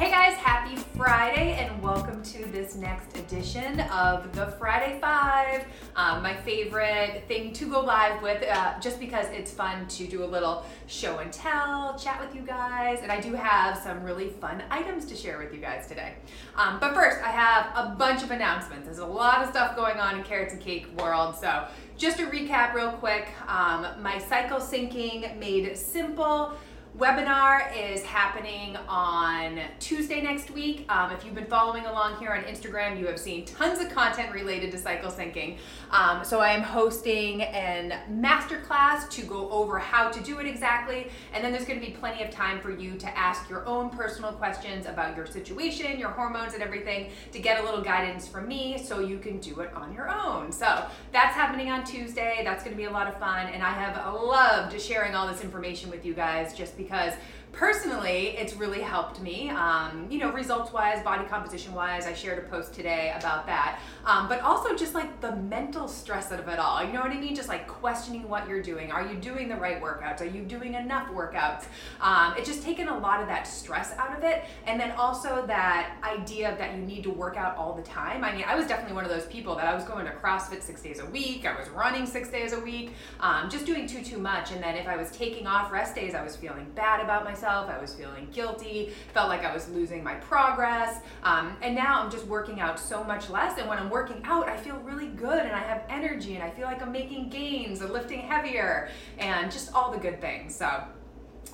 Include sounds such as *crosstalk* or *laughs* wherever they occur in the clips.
Hey guys, happy Friday and welcome to this next edition of the Friday Five. Um, my favorite thing to go live with, uh, just because it's fun to do a little show and tell, chat with you guys, and I do have some really fun items to share with you guys today. Um, but first, I have a bunch of announcements. There's a lot of stuff going on in Carrots and Cake world, so just to recap real quick, um, my cycle syncing made simple webinar is happening on Tuesday next week. Um, if you've been following along here on Instagram, you have seen tons of content related to cycle syncing. Um, so I am hosting an masterclass to go over how to do it exactly, and then there's going to be plenty of time for you to ask your own personal questions about your situation, your hormones, and everything to get a little guidance from me so you can do it on your own. So that's happening on Tuesday. That's going to be a lot of fun, and I have loved sharing all this information with you guys just because personally it's really helped me um, you know results wise body composition wise i shared a post today about that. Um, but also just like the mental stress of it all you know what i mean? Just like questioning what you're doing. Are you doing the right workouts? Are you doing enough workouts? Um, it's just taken a lot of that stress out of it and then also that idea that you need to work out all the time. I mean i was definitely one of those people that i was going to crossfit six days a week i was running six days a week um, just doing too too much and then if i was taking off rest days i was feeling bad about myself myself. I was feeling guilty, felt like I was losing my progress. Um, and now I'm just working out so much less. And when I'm working out, I feel really good and I have energy and I feel like I'm making gains and lifting heavier and just all the good things. So,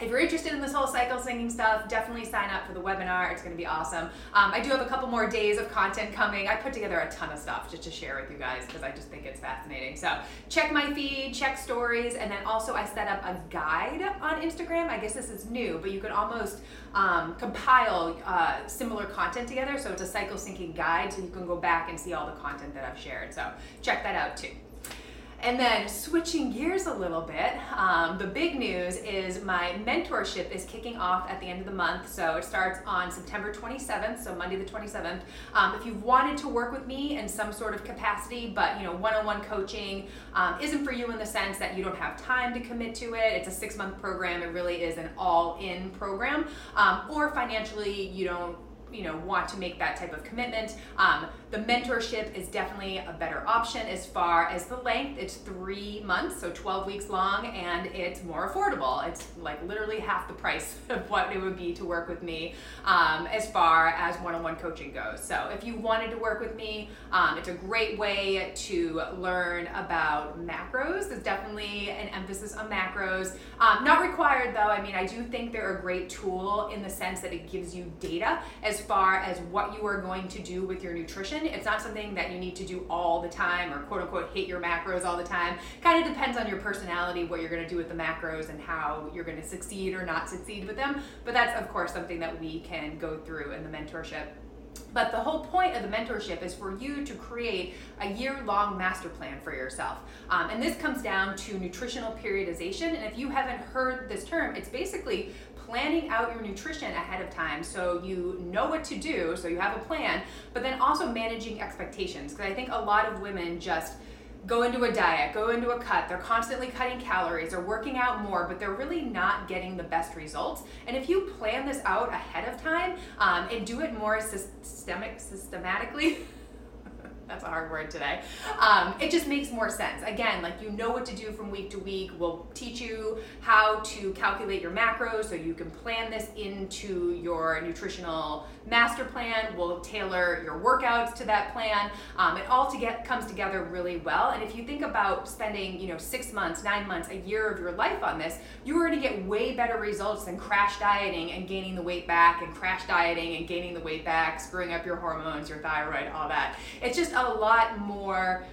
if you're interested in this whole cycle syncing stuff, definitely sign up for the webinar. It's going to be awesome. Um, I do have a couple more days of content coming. I put together a ton of stuff just to share with you guys because I just think it's fascinating. So check my feed, check stories, and then also I set up a guide on Instagram. I guess this is new, but you can almost um, compile uh, similar content together. So it's a cycle syncing guide, so you can go back and see all the content that I've shared. So check that out too. And then switching gears a little bit, um, the big news is my mentorship is kicking off at the end of the month. So it starts on September 27th, so Monday the 27th. Um, if you've wanted to work with me in some sort of capacity, but you know, one-on-one coaching um, isn't for you in the sense that you don't have time to commit to it. It's a six-month program. It really is an all-in program. Um, or financially, you don't you know want to make that type of commitment. Um, the mentorship is definitely a better option as far as the length. It's three months so 12 weeks long and it's more affordable. It's like literally half the price *laughs* of what it would be to work with me um, as far as one-on-one coaching goes. So if you wanted to work with me um, it's a great way to learn about macros. There's definitely an emphasis on macros. Um, not required though. I mean i do think they're a great tool in the sense that it gives you data as as far as what you are going to do with your nutrition. It's not something that you need to do all the time or quote unquote hit your macros all the time. Kind of depends on your personality, what you're going to do with the macros and how you're going to succeed or not succeed with them. But that's, of course, something that we can go through in the mentorship. But the whole point of the mentorship is for you to create a year long master plan for yourself. Um, and this comes down to nutritional periodization. And if you haven't heard this term, it's basically planning out your nutrition ahead of time so you know what to do, so you have a plan, but then also managing expectations. Because I think a lot of women just go into a diet, go into a cut. They're constantly cutting calories or working out more, but they're really not getting the best results. And if you plan this out ahead of time um, and do it more systemic, systematically, *laughs* that's a hard word today. Um, it just makes more sense. Again, like you know what to do from week to week. We'll teach you how to calculate your macros so you can plan this into your nutritional master plan. We'll tailor your workouts to that plan. Um, it all to get, comes together really well. And if you think about spending, you know, six months, nine months, a year of your life on this, you are going to get way better results than crash dieting and gaining the weight back, and crash dieting and gaining the weight back, screwing up your hormones, your thyroid, all that. It's just a lot more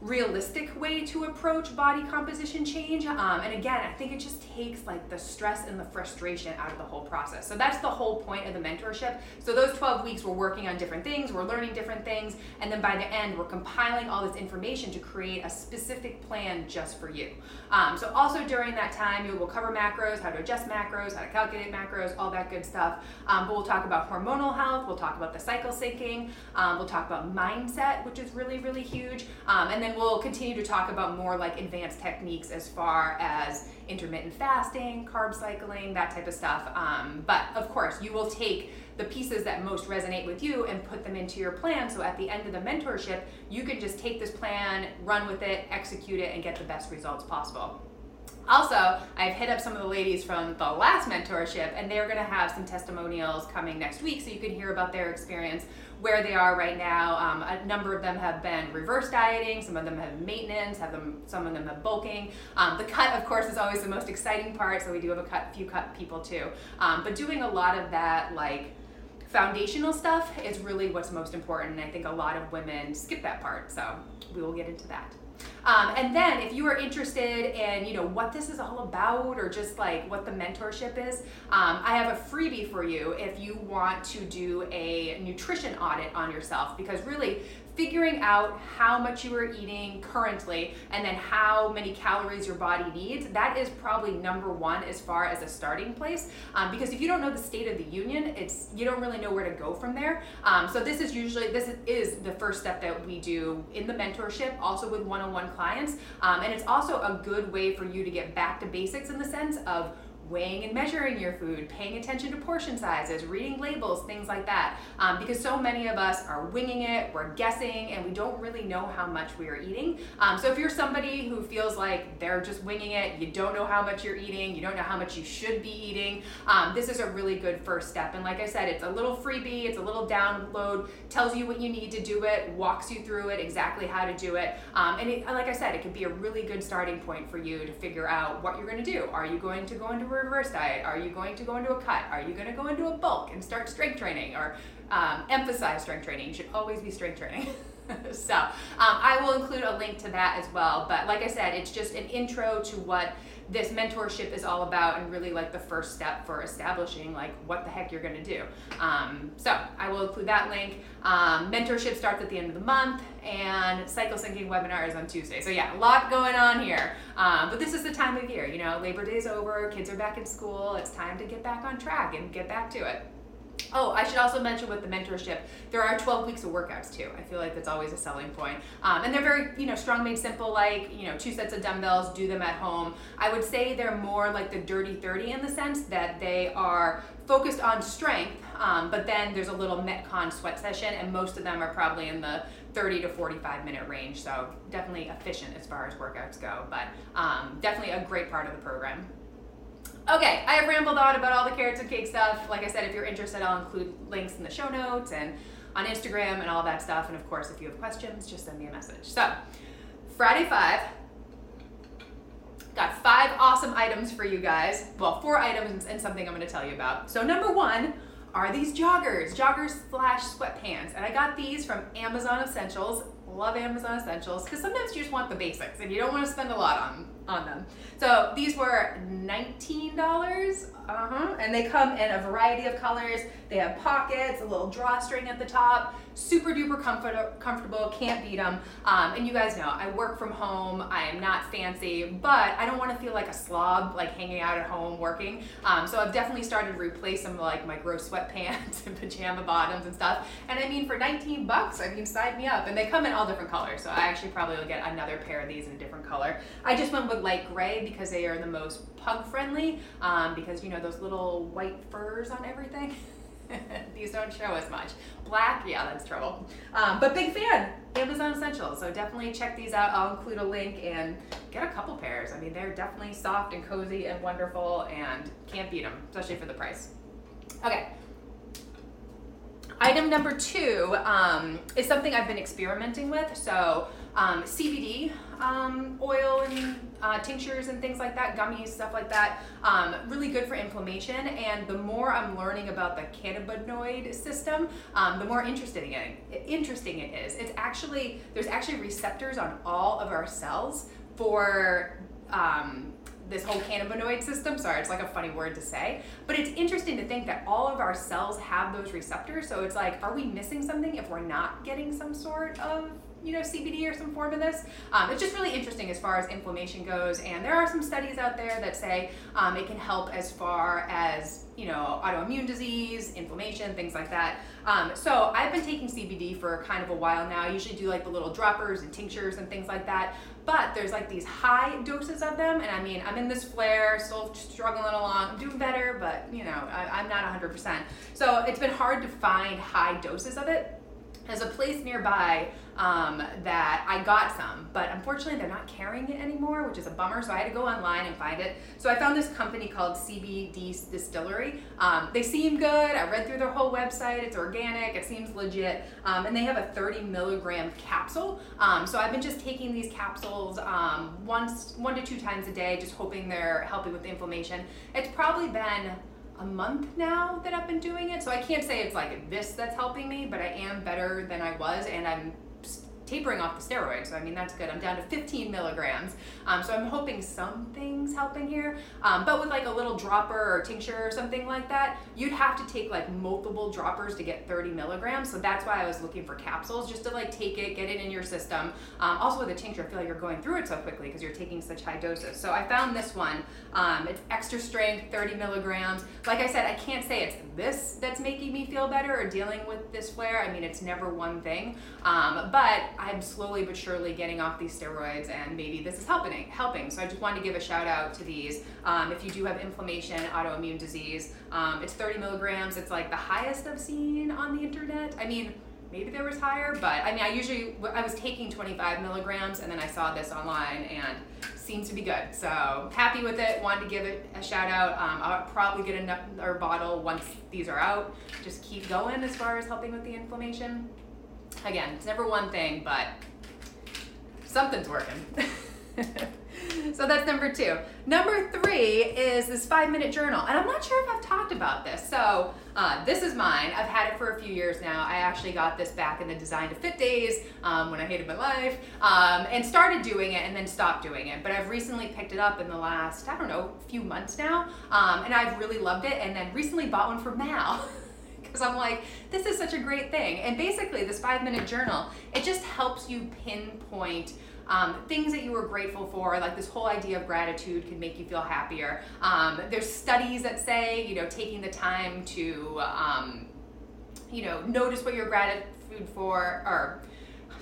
realistic way to approach body composition change. Um, and again, I think it just takes like the stress and the frustration out of the whole process. So that's the whole point of the mentorship. So those 12 weeks, we're working on different things, we're learning different things, and then by the end, we're compiling all this information to create a specific plan just for you. Um, so also during that time, you will cover macros, how to adjust macros, how to calculate macros, all that good stuff. Um, but we'll talk about hormonal health, we'll talk about the cycle syncing, um, we'll talk about mindset, which is really, really huge. Um, and then we'll continue to talk about more like advanced techniques as far as intermittent fasting, carb cycling, that type of stuff. Um, but of course, you will take the pieces that most resonate with you and put them into your plan. So at the end of the mentorship, you can just take this plan, run with it, execute it, and get the best results possible. Also, I've hit up some of the ladies from the last mentorship, and they're going to have some testimonials coming next week so you can hear about their experience where they are right now. Um, a number of them have been reverse dieting, some of them have maintenance, have them, some of them have bulking. Um, the cut, of course, is always the most exciting part, so we do have a cut, few cut people too. Um, but doing a lot of that, like foundational stuff, is really what's most important, and I think a lot of women skip that part. So we will get into that. Um, and then if you are interested in, you know, what this is all about or just like what the mentorship is, um, I have a freebie for you if you want to do a nutrition audit on yourself. Because really figuring out how much you are eating currently and then how many calories your body needs, that is probably number one as far as a starting place. Um, because if you don't know the state of the union, it's you don't really know where to go from there. Um, so this is usually this is, the first step that we do in the mentorship, also with one-on-one clients, um, and it's also a good way for you to get back to basics in the sense of weighing and measuring your food, paying attention to portion sizes, reading labels, things like that. Um, because so many of us are winging it, we're guessing, and we don't really know how much we are eating. Um, so if you're somebody who feels like they're just winging it, you don't know how much you're eating, you don't know how much you should be eating, um, this is a really good first step. And like I said, it's a little freebie, it's a little download, tells you what you need to do it, walks you through it, exactly how to do it. Um, and it, like I said, it can be a really good starting point for you to figure out what you're going to do. Are you going to go into a reverse diet? Are you going to go into a cut? Are you going to go into a bulk and start strength training or um, emphasize strength training? You should always be strength training. *laughs* so um, I will include a link to that as well. But like I said, it's just an intro to what this mentorship is all about and really like the first step for establishing like what the heck you're going to do. Um, so i will include that link. Um, mentorship starts at the end of the month and cycle syncing webinar is on tuesday. So yeah a lot going on here. Um, but this is the time of year you know labor day is over kids are back in school it's time to get back on track and get back to it Oh, I should also mention with the mentorship, there are 12 weeks of workouts too. I feel like that's always a selling point. Um, and they're very, you know, strong made simple, like, you know, two sets of dumbbells, do them at home. I would say they're more like the dirty 30 in the sense that they are focused on strength, um, but then there's a little Metcon sweat session, and most of them are probably in the 30 to 45 minute range. So definitely efficient as far as workouts go, but um, definitely a great part of the program. Okay, I have rambled on about all the carrots and cake stuff. Like I said, if you're interested, I'll include links in the show notes and on Instagram and all that stuff. And of course, if you have questions, just send me a message. So, Friday 5. Got five awesome items for you guys. Well, four items and something I'm going to tell you about. So, number one are these joggers, joggers slash sweatpants. And I got these from Amazon Essentials. Love Amazon Essentials because sometimes you just want the basics and you don't want to spend a lot on on them. So these were $19, uh-huh, and they come in a variety of colors. They have pockets, a little drawstring at the top, super duper comfort- comfortable, can't beat them. Um, and you guys know, I work from home, I am not fancy, but I don't want to feel like a slob, like hanging out at home working. Um, so I've definitely started to replace some of like my gross sweatpants *laughs* and pajama bottoms and stuff. And I mean, for 19 bucks, I mean, sign me up. And they come in all different colors, so I actually probably will get another pair of these in a different color. I just went with light gray because they are the most pug friendly, um, because you know, those little white furs on everything. *laughs* These don't show as much. Black, yeah, that's trouble. Um, but big fan, Amazon Essentials. So definitely check these out. I'll include a link and get a couple pairs. I mean, they're definitely soft and cozy and wonderful and can't beat them, especially for the price. Okay. Item number two um, is something I've been experimenting with. So um, CBD um, oil and uh, tinctures and things like that, gummies, stuff like that. Um, really good for inflammation. And the more I'm learning about the cannabinoid system, um, the more interesting it, interesting it is. It's actually there's actually receptors on all of our cells for um, this whole cannabinoid system. Sorry, it's like a funny word to say, but it's interesting to think that all of our cells have those receptors. So it's like, are we missing something if we're not getting some sort of you know CBD or some form of this. Um, it's just really interesting as far as inflammation goes, and there are some studies out there that say um, it can help as far as you know autoimmune disease, inflammation, things like that. Um, so I've been taking CBD for kind of a while now. I usually do like the little droppers and tinctures and things like that. But there's like these high doses of them, and I mean, I'm in this flare, still struggling along. I'm doing better, but you know, I, I'm not 100%. So it's been hard to find high doses of it. There's a place nearby um, that I got some, but unfortunately they're not carrying it anymore, which is a bummer. So I had to go online and find it. So I found this company called CBD Distillery. Um, they seem good. I read through their whole website. It's organic. It seems legit, um, and they have a 30 milligram capsule. Um, so I've been just taking these capsules um, once, one to two times a day, just hoping they're helping with inflammation. It's probably been a month now that I've been doing it. So I can't say it's like this that's helping me, but I am better than I was and I'm tapering off the steroids. So I mean, that's good. I'm down to 15 milligrams. Um, so I'm hoping something's helping here. Um, but with like a little dropper or tincture or something like that, you'd have to take like multiple droppers to get 30 milligrams. So that's why I was looking for capsules, just to like take it, get it in your system. Um, also with a tincture, I feel like you're going through it so quickly because you're taking such high doses. So I found this one. Um, it's extra strength, 30 milligrams. Like I said, I can't say it's this that's making me feel better or dealing with this flare. I mean, it's never one thing. Um, but I'm slowly but surely getting off these steroids, and maybe this is helping. Helping. So I just wanted to give a shout out to these. Um, if you do have inflammation, autoimmune disease, um, it's 30 milligrams. It's like the highest I've seen on the internet. I mean maybe there was higher, but I mean, I usually I was taking 25 milligrams, and then I saw this online, and seems to be good. So happy with it. Wanted to give it a shout out. Um, I'll probably get another bottle once these are out. Just keep going as far as helping with the inflammation again, it's never one thing, but something's working. *laughs* so that's number two. Number three is this five minute journal. And I'm not sure if I've talked about this. So uh, this is mine. I've had it for a few years now. I actually got this back in the Design to Fit days um, when I hated my life um, and started doing it and then stopped doing it. But I've recently picked it up in the last, I don't know, few months now. Um, and I've really loved it and then recently bought one for Mal. *laughs* because I'm like, this is such a great thing. And basically, this five minute journal, it just helps you pinpoint. Um, things that you were grateful for, like this whole idea of gratitude can make you feel happier. Um, there's studies that say, you know, taking the time to, um, you know, notice what you're gratitude for, or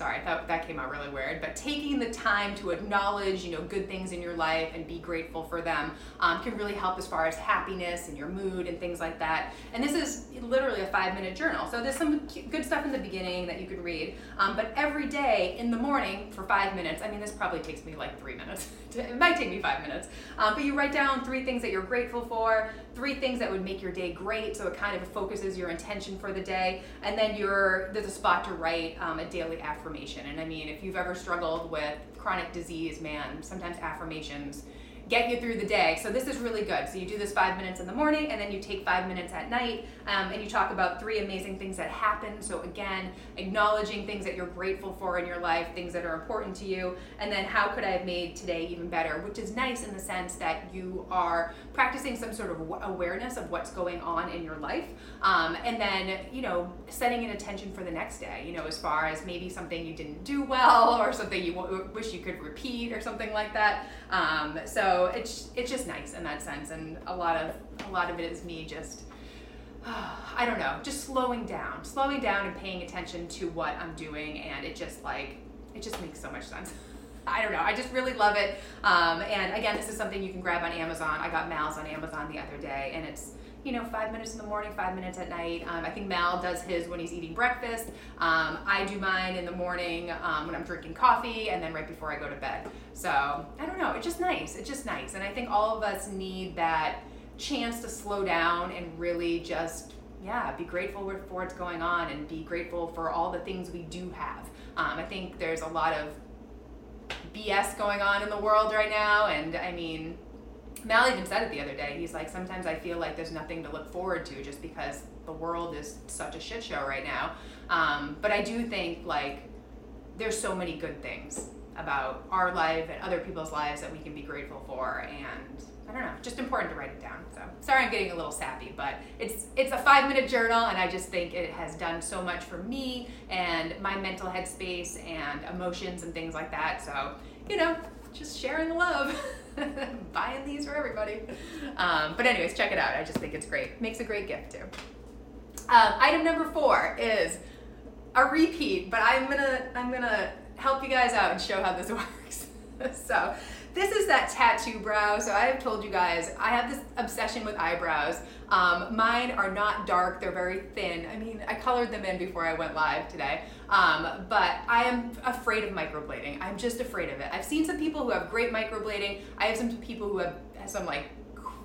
sorry, that, that came out really weird, but taking the time to acknowledge, you know, good things in your life and be grateful for them um, can really help as far as happiness and your mood and things like that. And this is literally a five minute journal. So there's some good stuff in the beginning that you could read, um, but every day in the morning for five minutes, I mean, this probably takes me like three minutes. *laughs* it might take me five minutes, um, but you write down three things that you're grateful for, three things that would make your day great. So it kind of focuses your intention for the day, and then you're, there's a spot to write um, a daily affirmation affirmation. And I mean, if you've ever struggled with chronic disease, man, sometimes affirmations get you through the day. So this is really good. So you do this five minutes in the morning and then you take five minutes at night um, and you talk about three amazing things that happened. So again, acknowledging things that you're grateful for in your life, things that are important to you, and then how could I have made today even better, which is nice in the sense that you are practicing some sort of awareness of what's going on in your life. Um, and then, you know, setting an intention for the next day, you know, as far as maybe something you didn't do well or something you w- wish you could repeat or something like that. Um, so it's it's just nice in that sense, and a lot of a lot of it is me just. *sighs* I don't know, just slowing down, slowing down and paying attention to what I'm doing, and it just like it just makes so much sense. *laughs* I don't know. I just really love it. Um, and again, this is something you can grab on Amazon. I got Mal's on Amazon the other day, and it's you know, five minutes in the morning, five minutes at night. Um, I think Mal does his when he's eating breakfast. Um, I do mine in the morning um, when I'm drinking coffee and then right before I go to bed. So I don't know, it's just nice. It's just nice. And I think all of us need that chance to slow down and really just, yeah, be grateful for what's going on and be grateful for all the things we do have. Um, I think there's a lot of BS going on in the world right now. And I mean, Mal even said it the other day. He's like, sometimes I feel like there's nothing to look forward to just because the world is such a shit show right now. Um, but I do think like there's so many good things about our life and other people's lives that we can be grateful for and I don't know, just important to write it down. So sorry I'm getting a little sappy, but it's it's a five minute journal and I just think it has done so much for me and my mental headspace and emotions and things like that. So, you know, just sharing love. *laughs* *laughs* Buying these for everybody. Um, but anyways, check it out. I just think it's great. Makes a great gift too. Um, item number four is a repeat, but I'm gonna I'm gonna help you guys out and show how this *laughs* works. so this is that tattoo brow. So I have told you guys, I have this obsession with eyebrows. Um, mine are not dark, they're very thin. I mean, I colored them in before I went live today. Um, but I am afraid of microblading. I'm just afraid of it. I've seen some people who have great microblading. I have some people who have some like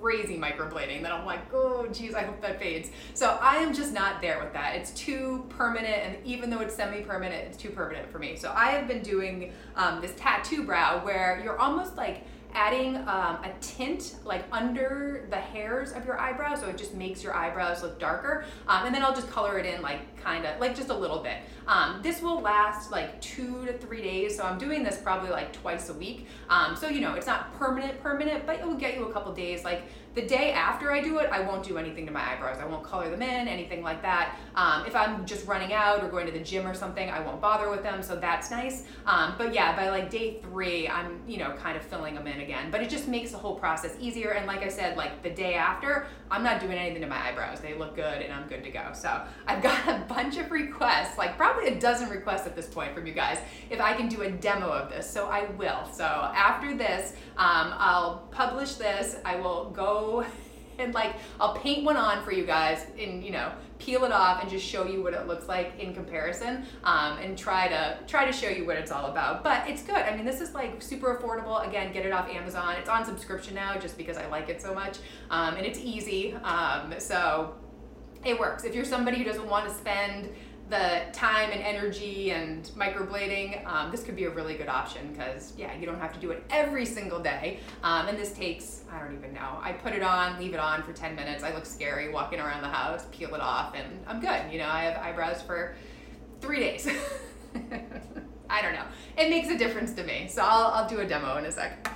crazy microblading that I'm like, oh, geez, I hope that fades. So I am just not there with that. It's too permanent, and even though it's semi-permanent, it's too permanent for me. So I have been doing um, this tattoo brow where you're almost like adding um, a tint like under the hairs of your eyebrows so it just makes your eyebrows look darker. Um, and then I'll just color it in like kind of like just a little bit. Um, this will last like two to three days so I'm doing this probably like twice a week. Um, so you know it's not permanent permanent but it will get you a couple days. Like the day after I do it, I won't do anything to my eyebrows. I won't color them in, anything like that. Um, if I'm just running out or going to the gym or something, I won't bother with them, so that's nice. Um, but yeah, by like day three, I'm, you know, kind of filling them in again. But it just makes the whole process easier. And like I said, like the day after, I'm not doing anything to my eyebrows. They look good and I'm good to go. So I've got a *laughs* bunch of requests, like probably a dozen requests at this point from you guys, if I can do a demo of this. So I will. So after this, um, I'll publish this. I will go *laughs* and like I'll paint one on for you guys and you know peel it off and just show you what it looks like in comparison um, and try to try to show you what it's all about. But it's good. I mean this is like super affordable. Again get it off Amazon. It's on subscription now just because I like it so much um, and it's easy um, so it works. If you're somebody who doesn't want to spend the time and energy and microblading, um, this could be a really good option because, yeah, you don't have to do it every single day. Um, and this takes, I don't even know. I put it on, leave it on for 10 minutes. I look scary walking around the house, peel it off, and I'm good. You know, I have eyebrows for three days. *laughs* I don't know. It makes a difference to me. So I'll, I'll do a demo in a sec.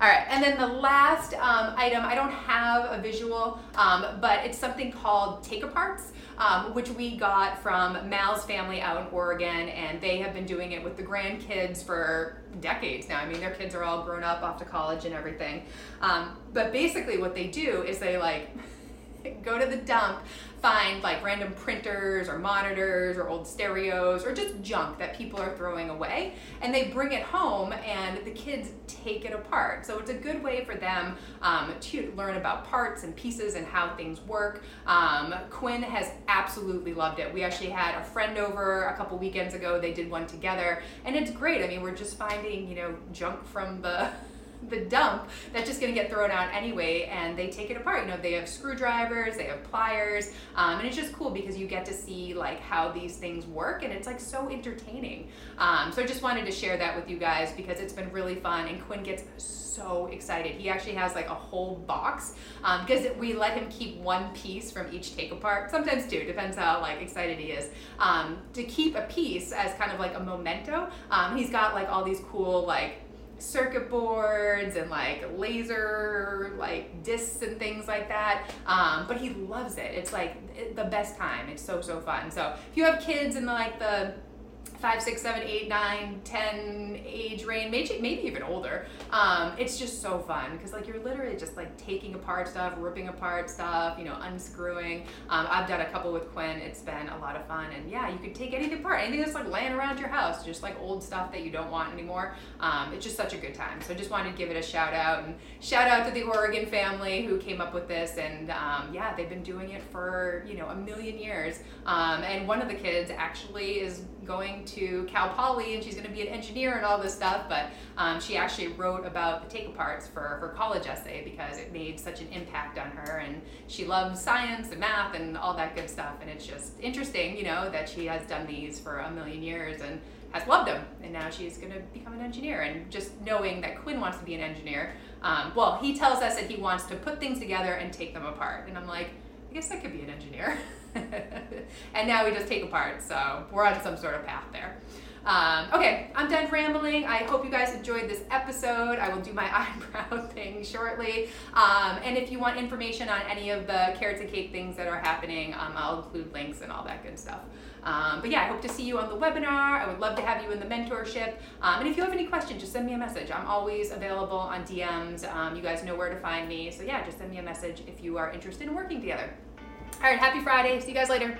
All right, and then the last um, item, I don't have a visual, um, but it's something called take aparts, um, which we got from Mal's family out in Oregon, and they have been doing it with the grandkids for decades now. I mean, their kids are all grown up off to college and everything. Um, but basically, what they do is they like *laughs* *laughs* go to the dump find like random printers or monitors or old stereos or just junk that people are throwing away and they bring it home and the kids take it apart. So it's a good way for them um, to learn about parts and pieces and how things work. Um, quinn has absolutely loved it. We actually had a friend over a couple weekends ago. They did one together and it's great. I mean we're just finding you know junk from the *laughs* the dump that's just going to get thrown out anyway and they take it apart. You know they have screwdrivers they have pliers um, and it's just cool because you get to see like how these things work and it's like so entertaining. Um, so i just wanted to share that with you guys because it's been really fun and quinn gets so excited. He actually has like a whole box um, because we let him keep one piece from each take apart. Sometimes two depends how like excited he is. Um, to keep a piece as kind of like a memento um, he's got like all these cool like circuit boards and like laser like discs and things like that. Um, but he loves it. It's like the best time. It's so so fun. So if you have kids in the, like the five, six, seven, eight, nine, ten age range, maybe maybe even older. Um, it's just so fun because like you're literally just like taking apart stuff, ripping apart stuff, you know, unscrewing. Um, I've done a couple with Quinn. It's been a lot of fun, and yeah, you could take anything apart, anything that's like laying around your house, just like old stuff that you don't want anymore. Um, it's just such a good time. So I just wanted to give it a shout out and shout out to the Oregon family who came up with this, and um, yeah, they've been doing it for you know a million years. Um, and one of the kids actually is going to Cal Poly and she's going to be an engineer and all this stuff. But um, she actually wrote about the take aparts for her college essay because it made such an impact on her. And she loves science and math and all that good stuff. And it's just interesting, you know, that she has done these for a million years and has loved them. and now she's going to become an engineer. And just knowing that Quinn wants to be an engineer, um, well, he tells us that he wants to put things together and take them apart. And I'm like, I guess I could be an engineer. *laughs* *laughs* and now we just take apart, so we're on some sort of path there. Um, okay, I'm done rambling. I hope you guys enjoyed this episode. I will do my *laughs* eyebrow thing shortly. Um, and if you want information on any of the carrots and cake things that are happening, um, I'll include links and all that good stuff. Um, but yeah, I hope to see you on the webinar. I would love to have you in the mentorship. Um, and if you have any questions, just send me a message. I'm always available on DMs. Um, you guys know where to find me. So yeah, just send me a message if you are interested in working together. All right, happy Friday. See you guys later.